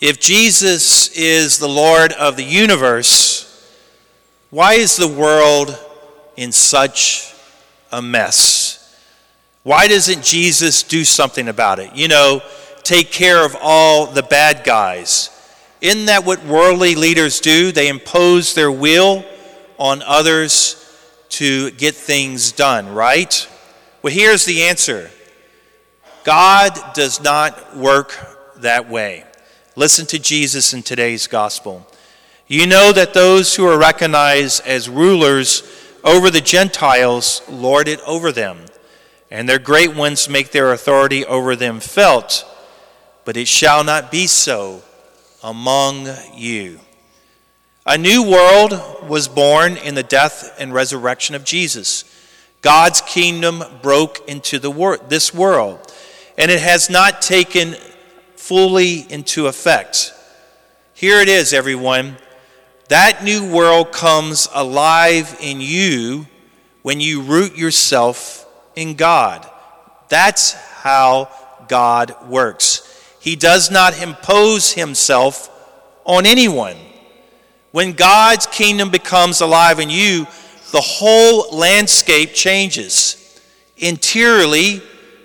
If Jesus is the Lord of the universe, why is the world in such a mess? Why doesn't Jesus do something about it? You know, take care of all the bad guys. Isn't that what worldly leaders do? They impose their will on others to get things done, right? Well, here's the answer God does not work that way. Listen to Jesus in today's gospel. You know that those who are recognized as rulers over the Gentiles lord it over them, and their great ones make their authority over them felt. But it shall not be so among you. A new world was born in the death and resurrection of Jesus. God's kingdom broke into the wor- this world and it has not taken fully into effect. Here it is, everyone. That new world comes alive in you when you root yourself in God. That's how God works. He does not impose himself on anyone. When God's kingdom becomes alive in you, the whole landscape changes. Interiorly,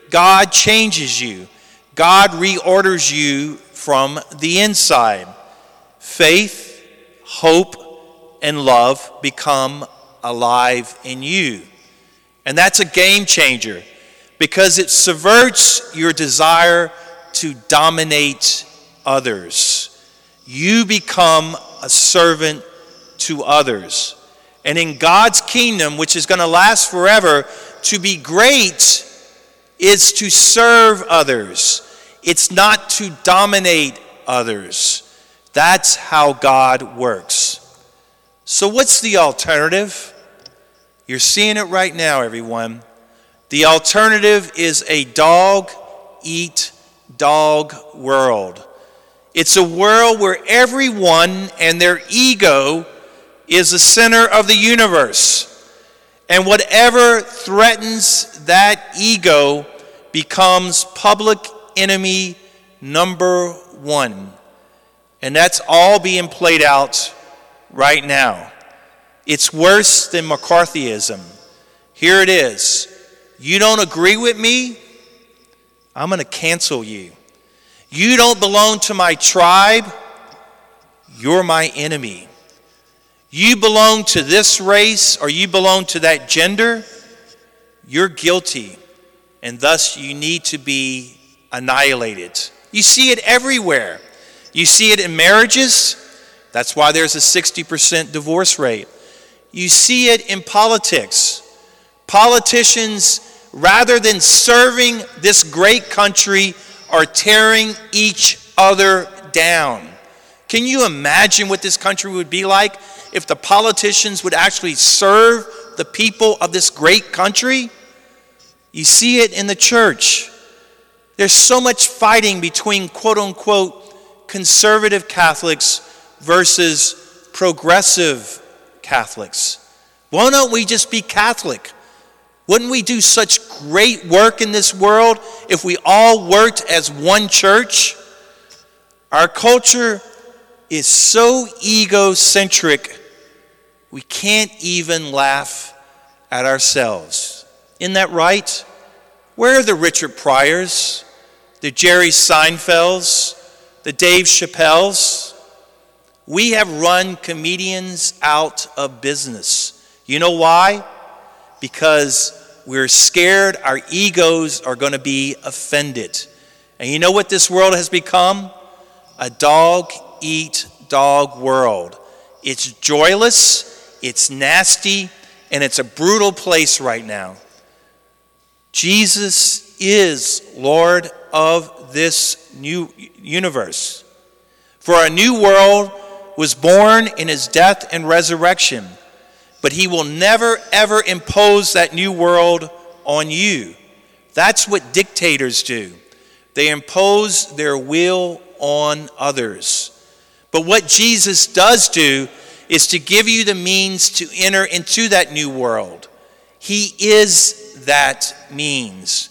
God changes you, God reorders you from the inside. Faith, hope, and love become alive in you. And that's a game changer because it subverts your desire to dominate others. You become a servant to others. And in God's kingdom, which is going to last forever, to be great is to serve others, it's not to dominate others. That's how God works. So, what's the alternative? You're seeing it right now, everyone. The alternative is a dog eat dog world. It's a world where everyone and their ego is the center of the universe. And whatever threatens that ego becomes public enemy number one. And that's all being played out right now. It's worse than McCarthyism. Here it is. You don't agree with me? I'm going to cancel you. You don't belong to my tribe? You're my enemy. You belong to this race or you belong to that gender? You're guilty and thus you need to be annihilated. You see it everywhere. You see it in marriages. That's why there's a 60% divorce rate. You see it in politics. Politicians, rather than serving this great country, are tearing each other down. Can you imagine what this country would be like if the politicians would actually serve the people of this great country? You see it in the church. There's so much fighting between quote unquote conservative Catholics versus progressive Catholics. Why don't we just be Catholic? Wouldn't we do such great work in this world if we all worked as one church? Our culture is so egocentric, we can't even laugh at ourselves. Isn't that right? Where are the Richard Pryors, the Jerry Seinfelds, the Dave Chappelles? We have run comedians out of business. You know why? Because we're scared our egos are going to be offended. And you know what this world has become? A dog eat dog world. It's joyless, it's nasty, and it's a brutal place right now. Jesus is Lord of this new universe. For a new world was born in his death and resurrection, but he will never, ever impose that new world on you. That's what dictators do. They impose their will on others. But what Jesus does do is to give you the means to enter into that new world. He is that means.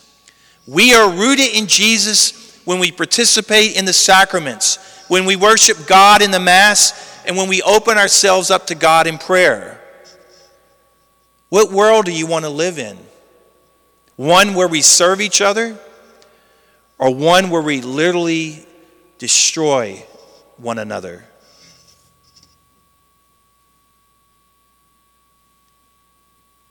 We are rooted in Jesus when we participate in the sacraments. when we worship God in the Mass, and when we open ourselves up to God in prayer? What world do you want to live in? One where we serve each other, or one where we literally destroy one another?